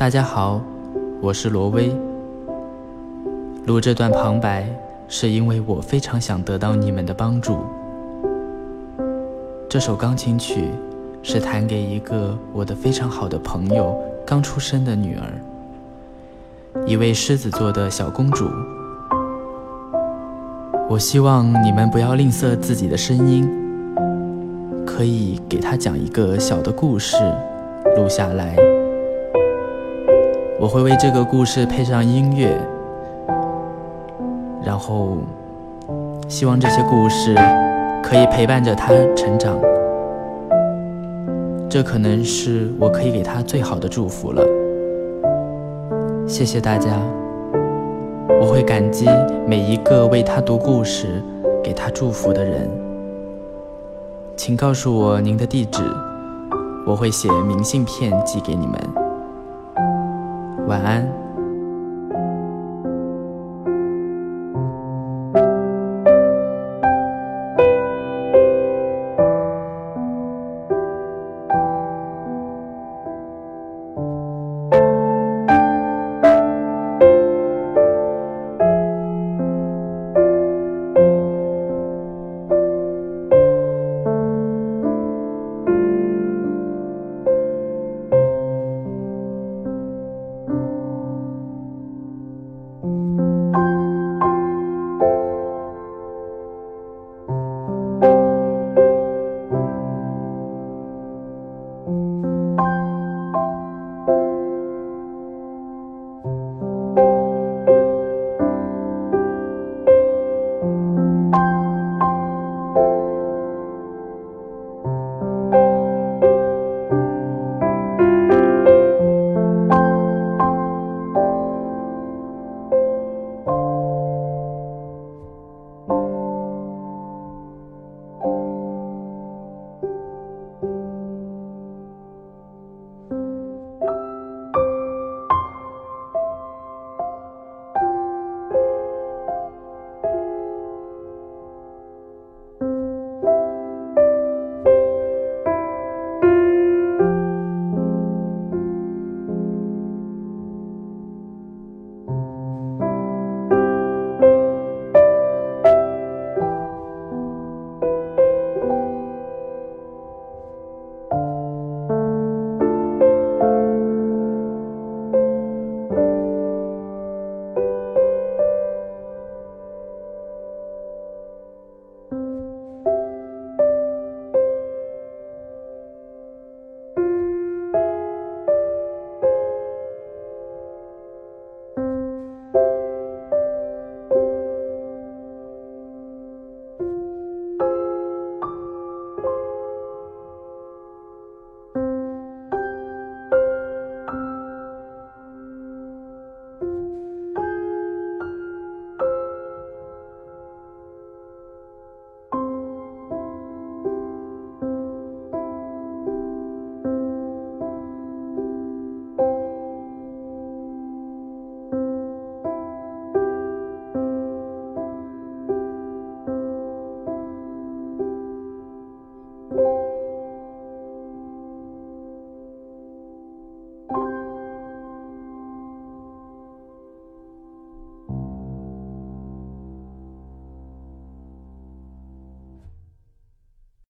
大家好，我是罗威。录这段旁白是因为我非常想得到你们的帮助。这首钢琴曲是弹给一个我的非常好的朋友刚出生的女儿，一位狮子座的小公主。我希望你们不要吝啬自己的声音，可以给她讲一个小的故事，录下来。我会为这个故事配上音乐，然后希望这些故事可以陪伴着她成长。这可能是我可以给她最好的祝福了。谢谢大家。我会感激每一个为他读故事、给他祝福的人。请告诉我您的地址，我会写明信片寄给你们。晚安。